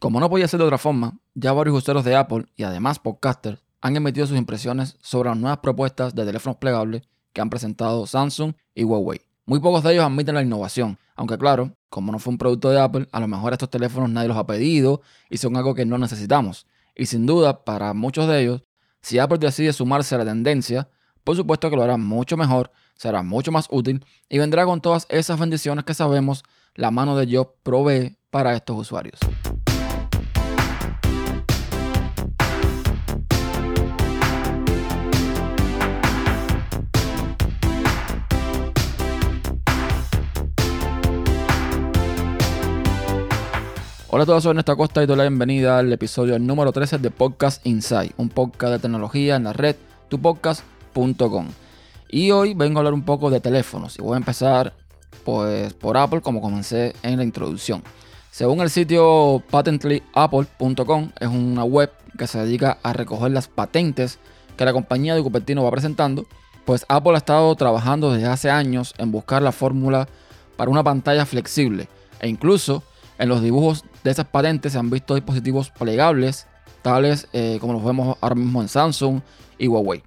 Como no podía ser de otra forma, ya varios usuarios de Apple y además podcasters han emitido sus impresiones sobre las nuevas propuestas de teléfonos plegables que han presentado Samsung y Huawei. Muy pocos de ellos admiten la innovación, aunque claro, como no fue un producto de Apple, a lo mejor estos teléfonos nadie los ha pedido y son algo que no necesitamos. Y sin duda, para muchos de ellos, si Apple decide sumarse a la tendencia, por supuesto que lo hará mucho mejor, será mucho más útil y vendrá con todas esas bendiciones que sabemos la mano de Job provee para estos usuarios. Hola a todos, soy Ernesto Acosta y doy la bienvenida al episodio número 13 de Podcast Inside, un podcast de tecnología en la red tupodcast.com. Y hoy vengo a hablar un poco de teléfonos y voy a empezar pues por Apple como comencé en la introducción. Según el sitio patentlyapple.com, es una web que se dedica a recoger las patentes que la compañía de Cupertino va presentando, pues Apple ha estado trabajando desde hace años en buscar la fórmula para una pantalla flexible e incluso en los dibujos de esas patentes se han visto dispositivos plegables, tales eh, como los vemos ahora mismo en Samsung y Huawei.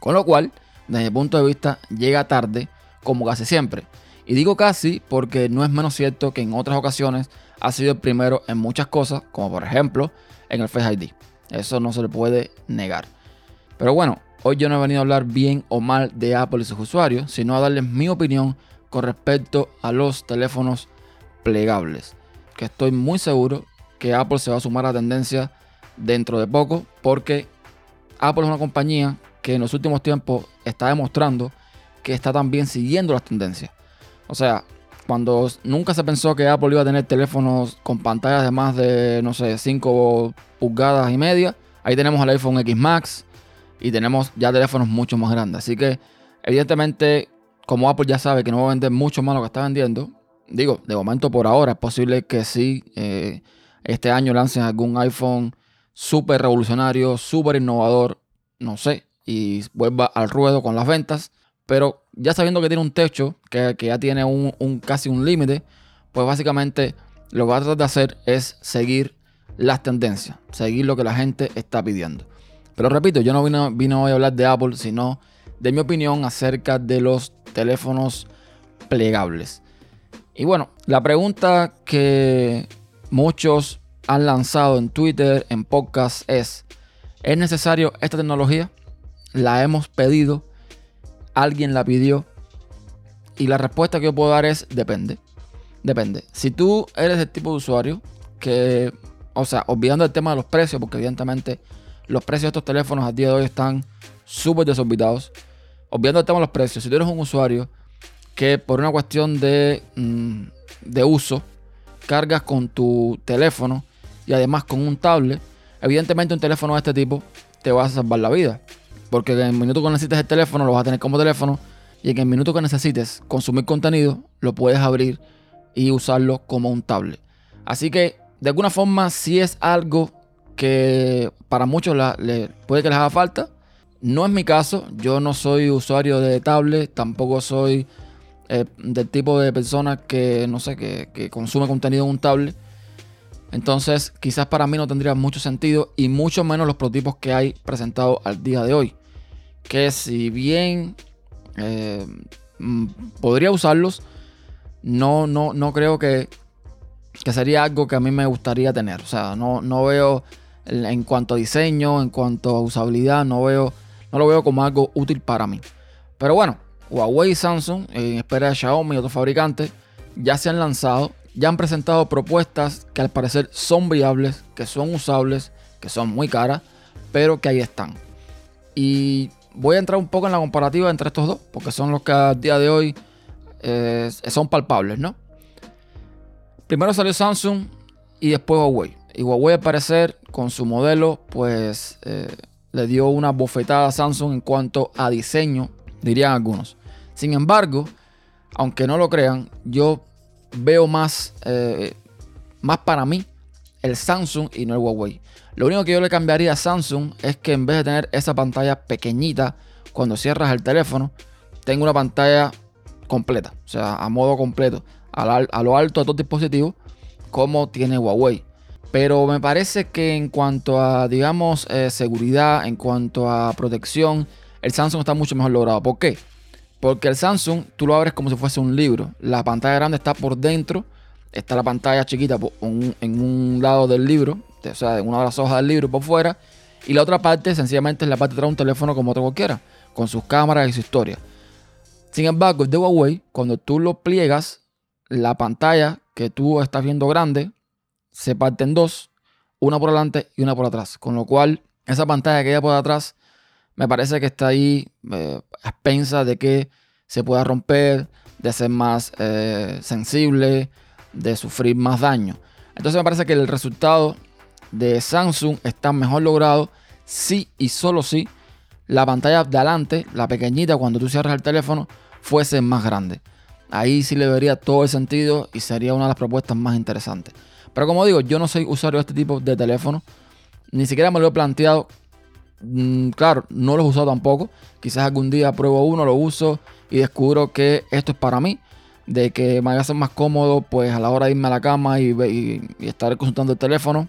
Con lo cual, desde mi punto de vista, llega tarde, como casi siempre. Y digo casi porque no es menos cierto que en otras ocasiones ha sido el primero en muchas cosas, como por ejemplo en el Face ID. Eso no se le puede negar. Pero bueno, hoy yo no he venido a hablar bien o mal de Apple y sus usuarios, sino a darles mi opinión con respecto a los teléfonos plegables que estoy muy seguro que Apple se va a sumar a la tendencia dentro de poco, porque Apple es una compañía que en los últimos tiempos está demostrando que está también siguiendo las tendencias. O sea, cuando nunca se pensó que Apple iba a tener teléfonos con pantallas de más de, no sé, 5 pulgadas y media, ahí tenemos el iPhone X Max y tenemos ya teléfonos mucho más grandes. Así que, evidentemente, como Apple ya sabe que no va a vender mucho más lo que está vendiendo, digo, de momento por ahora es posible que sí, eh, este año lancen algún iPhone súper revolucionario, súper innovador, no sé, y vuelva al ruedo con las ventas. Pero ya sabiendo que tiene un techo, que, ya tiene un, casi un límite, pues básicamente lo que va a tratar de hacer es seguir las tendencias, seguir lo que la gente está pidiendo. Pero repito, yo no vino, vino hoy a hablar de Apple, sino de mi opinión acerca de los teléfonos plegables. Y bueno, la pregunta que muchos han lanzado en Twitter, en podcast, es, ¿es necesario esta tecnología? ¿La hemos pedido? ¿Alguien la pidió? Y la respuesta que yo puedo dar es, depende. Depende. Si tú eres el tipo de usuario que, o sea, olvidando el tema de los precios, porque evidentemente los precios de estos teléfonos a día de hoy están súper desorbitados. Olvidando el tema de los precios, si tú eres un usuario que por una cuestión de, mm, de uso cargas con tu teléfono y además con un tablet, evidentemente un teléfono de este tipo te va a salvar la vida. Porque en el minuto que necesites el teléfono lo vas a tener como teléfono y en el minuto que necesites consumir contenido lo puedes abrir y usarlo como un tablet. Así que de alguna forma si es algo que para muchos le, puede que les haga falta. No es mi caso, yo no soy usuario de tablet, tampoco soy eh, del tipo de persona que, no sé, que, consume contenido en un tablet. Entonces, quizás para mí no tendría mucho sentido y mucho menos los prototipos que hay presentados al día de hoy. Que si bien eh, mm, podría usarlos, no, no, no creo que, que, sería algo que a mí me gustaría tener. O sea, no, no veo en cuanto a diseño, en cuanto a usabilidad, no veo, no lo veo como algo útil para mí. Pero bueno, Huawei y Samsung, en espera de Xiaomi y otros fabricantes, ya se han lanzado, ya han presentado propuestas que al parecer son viables, que son usables, que son muy caras, pero que ahí están. Y voy a entrar un poco en la comparativa entre estos dos, porque son los que a día de hoy eh, son palpables, ¿no? Primero salió Samsung y después Huawei. Y Huawei al parecer con su modelo pues eh, le dio una bofetada a Samsung en cuanto a diseño, dirían algunos. Sin embargo, aunque no lo crean, yo veo más, eh, más para mí el Samsung y no el Huawei. Lo único que yo le cambiaría a Samsung es que en vez de tener esa pantalla pequeñita cuando cierras el teléfono, tengo una pantalla completa, o sea, a modo completo, a, lo alto de todo dispositivo, como tiene Huawei. Pero me parece que en cuanto a, digamos, eh, seguridad, en cuanto a protección, el Samsung está mucho mejor logrado. ¿Por qué? Porque el Samsung tú lo abres como si fuese un libro. La pantalla grande está por dentro. Está la pantalla chiquita en un lado del libro. O sea, en una de las hojas del libro por fuera. Y la otra parte sencillamente es la parte de un teléfono como otro cualquiera. Con sus cámaras y su historia. Sin embargo, el de Huawei, cuando tú lo pliegas, la pantalla que tú estás viendo grande se parte en dos, una por delante y una por atrás. Con lo cual, esa pantalla que hay por atrás me parece que está ahí eh, a expensa de que se pueda romper, de ser más eh, sensible, de sufrir más daño. Entonces me parece que el resultado de Samsung está mejor logrado si y solo si la pantalla de adelante, la pequeñita, cuando tú cierras el teléfono, fuese más grande. Ahí sí le vería todo el sentido y sería una de las propuestas más interesantes. Pero como digo, yo no soy usuario de este tipo de teléfono. Ni siquiera me lo he planteado. Mm, claro, no lo he usado tampoco. Quizás algún día pruebo uno, lo uso y descubro que esto es para mí. De que me haga más cómodo, pues a la hora de irme a la cama y, estar consultando el teléfono,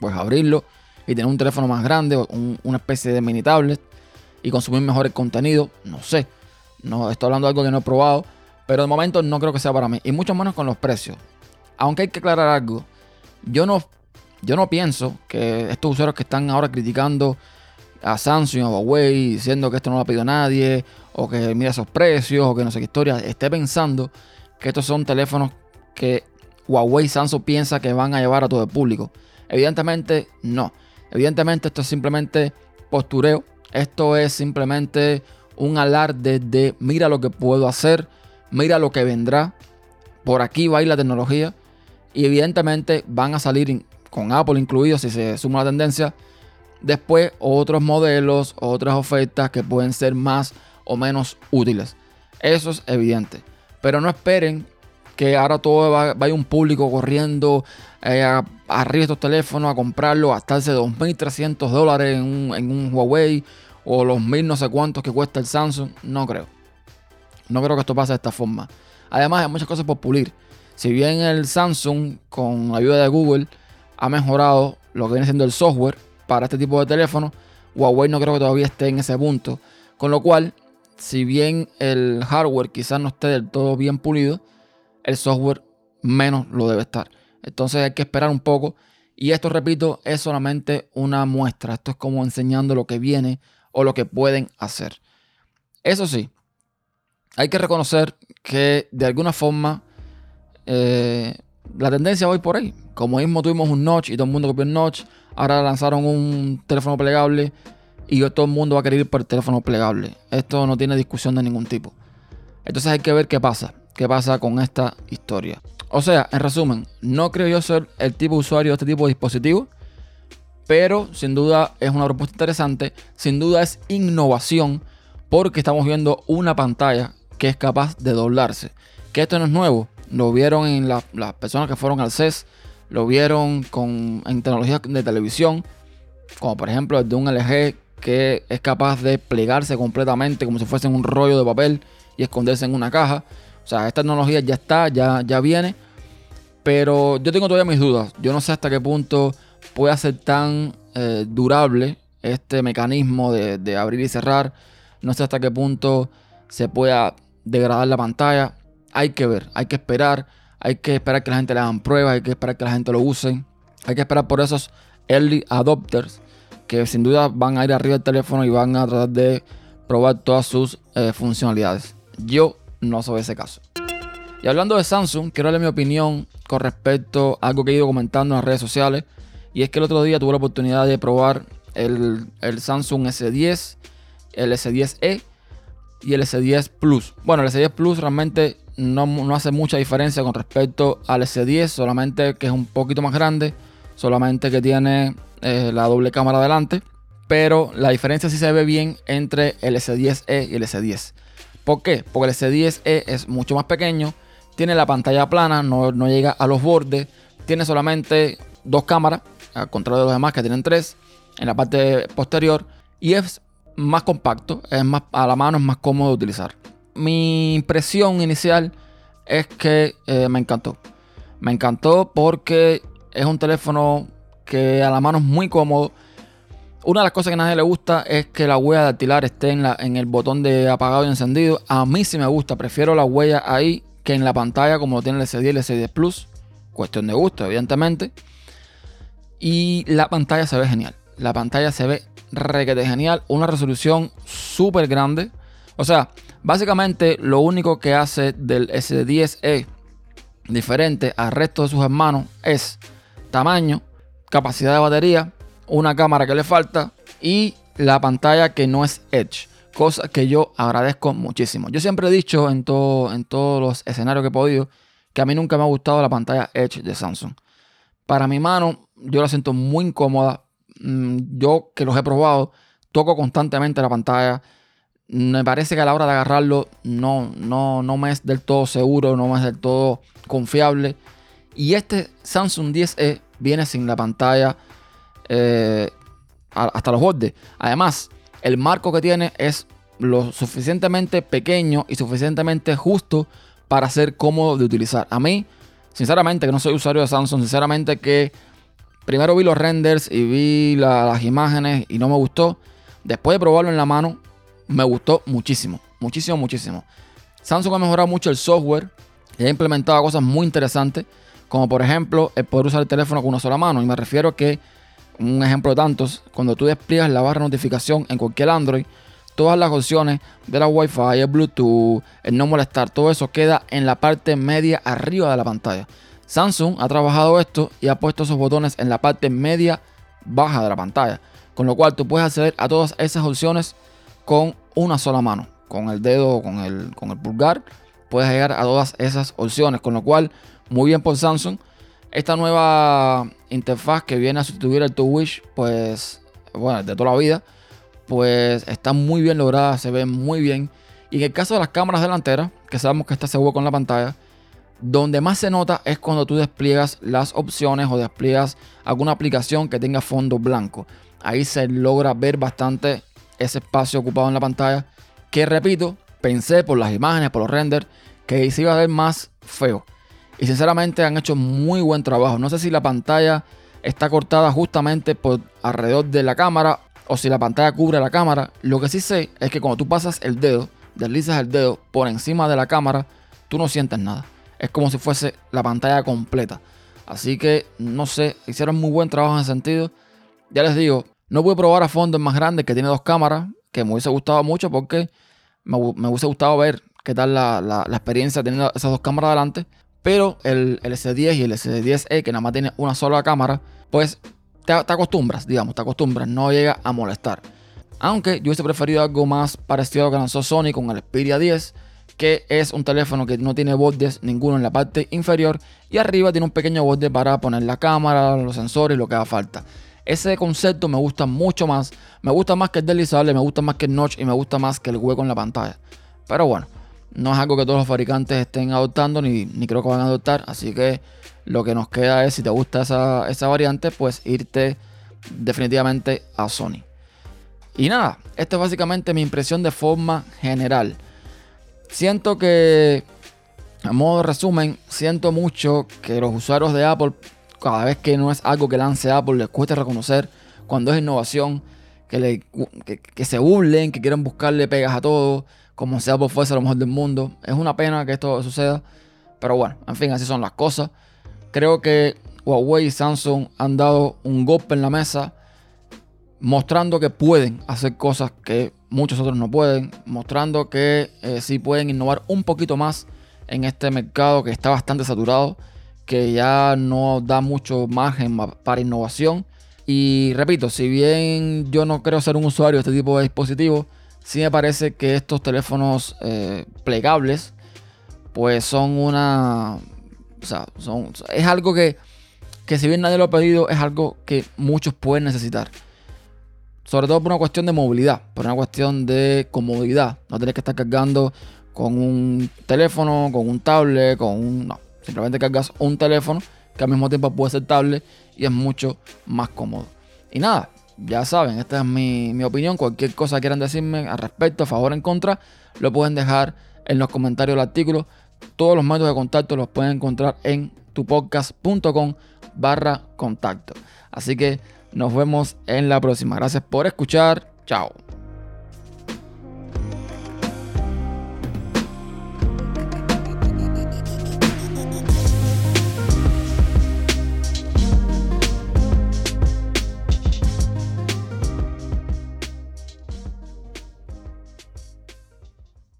pues abrirlo y tener un teléfono más grande, una especie de mini tablet y consumir mejor el contenido. No sé. No estoy hablando de algo que no he probado. Pero de momento no creo que sea para mí. Y mucho menos con los precios aunque hay que aclarar algo, yo no, yo no pienso que estos usuarios que están ahora criticando a Samsung a Huawei diciendo que esto no lo ha pedido nadie, o que mira esos precios, o que no sé qué historia, esté pensando que estos son teléfonos que Huawei y Samsung piensa que van a llevar a todo el público. Evidentemente no. Evidentemente esto es simplemente postureo. Esto es simplemente un alarde de mira lo que puedo hacer, mira lo que vendrá. Por aquí va a ir la tecnología. Y evidentemente van a salir con Apple incluido si se suma la tendencia. Después otros modelos, otras ofertas que pueden ser más o menos útiles. Eso es evidente. Pero no esperen que ahora todo va, vaya un público corriendo eh, arriba de estos teléfonos a comprarlo, a gastarse 2.300 dólares en un, en un Huawei o los mil no sé cuántos que cuesta el Samsung. No creo. No creo que esto pase de esta forma. Además, hay muchas cosas por pulir. Si bien el Samsung, con ayuda de Google, ha mejorado lo que viene siendo el software para este tipo de teléfono, Huawei no creo que todavía esté en ese punto. Con lo cual, si bien el hardware quizás no esté del todo bien pulido, el software menos lo debe estar. Entonces hay que esperar un poco. Y esto, repito, es solamente una muestra. Esto es como enseñando lo que viene o lo que pueden hacer. Eso sí, hay que reconocer que de alguna forma eh, la tendencia va por ahí. Como mismo tuvimos un notch y todo el mundo copió el notch, ahora lanzaron un teléfono plegable y todo el mundo va a querer ir por el teléfono plegable. Esto no tiene discusión de ningún tipo. Entonces hay que ver qué pasa, qué pasa con esta historia. O sea, en resumen, no creo yo ser el tipo de usuario de este tipo de dispositivo, pero sin duda es una propuesta interesante, sin duda es innovación, porque estamos viendo una pantalla que es capaz de doblarse. Que esto no es nuevo, lo vieron en las personas que fueron al CES, lo vieron con, en tecnologías de televisión, como por ejemplo el de un LG que es capaz de plegarse completamente como si fuese un rollo de papel y esconderse en una caja. O sea, esta tecnología ya está, ya, ya viene. Pero yo tengo todavía mis dudas. Yo no sé hasta qué punto puede ser tan eh, durable este mecanismo de, de, abrir y cerrar. No sé hasta qué punto se pueda degradar la pantalla. Hay que ver, hay que esperar, hay que esperar que la gente le hagan pruebas, hay que esperar que la gente lo use. Hay que esperar por esos early adopters que sin duda van a ir arriba del teléfono y van a tratar de probar todas sus eh, funcionalidades. Yo no soy ese caso. Y hablando de Samsung, quiero darle mi opinión con respecto a algo que he ido comentando en las redes sociales. Y es que el otro día tuve la oportunidad de probar el, el Samsung S10, el S10e y el S10 Plus. Bueno, el S10 Plus realmente no, hace mucha diferencia con respecto al S10, solamente que es un poquito más grande, solamente que tiene eh, la doble cámara delante. Pero la diferencia sí se ve bien entre el S10e y el S10. ¿Por qué? Porque el S10e es mucho más pequeño, tiene la pantalla plana, no, no llega a los bordes, tiene solamente dos cámaras, al contrario de los demás que tienen tres, en la parte posterior, y es más compacto, es más a la mano, es más cómodo de utilizar. Mi impresión inicial es que eh, me encantó. Me encantó porque Es un teléfono que a la mano es muy cómodo. Una de las cosas que a nadie le gusta es que la huella dactilar esté en, en el botón de apagado y encendido. A mí sí me gusta, prefiero la huella ahí que en la pantalla como lo tiene el S10 y el S10 Plus. Cuestión de gusto, evidentemente. Y la pantalla se ve genial. La pantalla se ve requete genial. Una resolución súper grande. O sea, básicamente lo único que hace del S10e diferente al resto de sus hermanos es tamaño, capacidad de batería, una cámara que le falta y la pantalla que no es Edge. Cosa que yo agradezco muchísimo. Yo siempre he dicho en, todo, en todos los escenarios que he podido que a mí nunca me ha gustado la pantalla Edge de Samsung. Para mi mano, yo la siento muy incómoda. Mm, yo que los he probado, toco constantemente la pantalla. Me parece que a la hora de agarrarlo no, no, no me es del todo seguro, no me es del todo confiable. Y este Samsung 10E viene sin la pantalla eh, hasta los bordes. Además, el marco que tiene es lo suficientemente pequeño y suficientemente justo para ser cómodo de utilizar. A mí, sinceramente, que no soy usuario de Samsung, sinceramente que primero vi los renders y vi las imágenes y no me gustó. Después de probarlo en la mano, me gustó muchísimo, muchísimo, muchísimo. Samsung ha mejorado mucho el software y ha implementado cosas muy interesantes, como por ejemplo el poder usar el teléfono con una sola mano. Y me refiero a que un ejemplo de tantos, cuando tú despliegas la barra de notificación en cualquier Android, todas las opciones de la Wi-Fi, el Bluetooth, el no molestar, todo eso queda en la parte media arriba de la pantalla. Samsung ha trabajado esto y ha puesto esos botones en la parte media baja de la pantalla, con lo cual tú puedes acceder a todas esas opciones con una sola mano, con el dedo, con el, con el pulgar, puedes llegar a todas esas opciones, con lo cual muy bien por Samsung esta nueva interfaz que viene a sustituir el Wish, pues, bueno, de toda la vida, pues está muy bien lograda, se ve muy bien. Y en el caso de las cámaras delanteras, que sabemos que está seguro con la pantalla, donde más se nota es cuando tú despliegas las opciones o despliegas alguna aplicación que tenga fondo blanco. Ahí se logra ver bastante ese espacio ocupado en la pantalla. Que repito, pensé por las imágenes, por los renders, que se iba a ver más feo. Y sinceramente han hecho muy buen trabajo. No sé si la pantalla está cortada justamente por alrededor de la cámara o si la pantalla cubre la cámara. Lo que sí sé es que cuando tú pasas el dedo, deslizas el dedo por encima de la cámara, tú no sientes nada. Es como si fuese la pantalla completa. Así que no sé, hicieron muy buen trabajo en ese sentido. Ya les digo, no a probar a fondo el más grande que tiene dos cámaras, que me hubiese gustado mucho porque me, hubiese gustado ver qué tal la, experiencia teniendo esas dos cámaras delante. Pero el, S10 y el S10e, que nada más tiene una sola cámara, pues te, acostumbras, digamos, te acostumbras, no llega a molestar. Aunque yo hubiese preferido algo más parecido a lo que lanzó Sony con el Xperia 10, que es un teléfono que no tiene bordes ninguno en la parte inferior y arriba tiene un pequeño borde para poner la cámara, los sensores, lo que haga falta. Ese concepto me gusta mucho más. Me gusta más que el deslizable, me gusta más que el notch y me gusta más que el hueco en la pantalla. Pero bueno, no es algo que todos los fabricantes estén adoptando, ni, creo que van a adoptar. Así que lo que nos queda es, si te gusta esa, esa variante, pues irte definitivamente a Sony. Y nada, esta es básicamente mi impresión de forma general. Siento que, a modo de resumen, siento mucho que los usuarios de Apple, cada vez que no es algo que lance Apple, les cueste reconocer cuando es innovación, que, le, que, se burlen, que quieren buscarle pegas a todo como sea por fuerza lo mejor del mundo. Es una pena que esto suceda, pero bueno, en fin, así son las cosas. Creo que Huawei y Samsung han dado un golpe en la mesa, mostrando que pueden hacer cosas que muchos otros no pueden, mostrando que eh, sí pueden innovar un poquito más en este mercado que está bastante saturado, que ya no da mucho margen para innovación. Y repito, si bien yo no creo ser un usuario de este tipo de dispositivos, sí me parece que estos teléfonos eh, plegables, pues son una. O sea, son, es algo que, que, si bien nadie lo ha pedido, es algo que muchos pueden necesitar. Sobre todo por una cuestión de movilidad, por una cuestión de comodidad. No tienes que estar cargando con un teléfono, con un tablet, con un. No, simplemente cargas un teléfono que al mismo tiempo puede ser tablet y es mucho más cómodo. Y nada, ya saben, esta es mi, opinión. Cualquier cosa quieran decirme al respecto, a favor o en contra, lo pueden dejar en los comentarios del artículo. Todos los métodos de contacto los pueden encontrar en tupodcast.com barra contacto. Así que nos vemos en la próxima. Gracias por escuchar. Chao.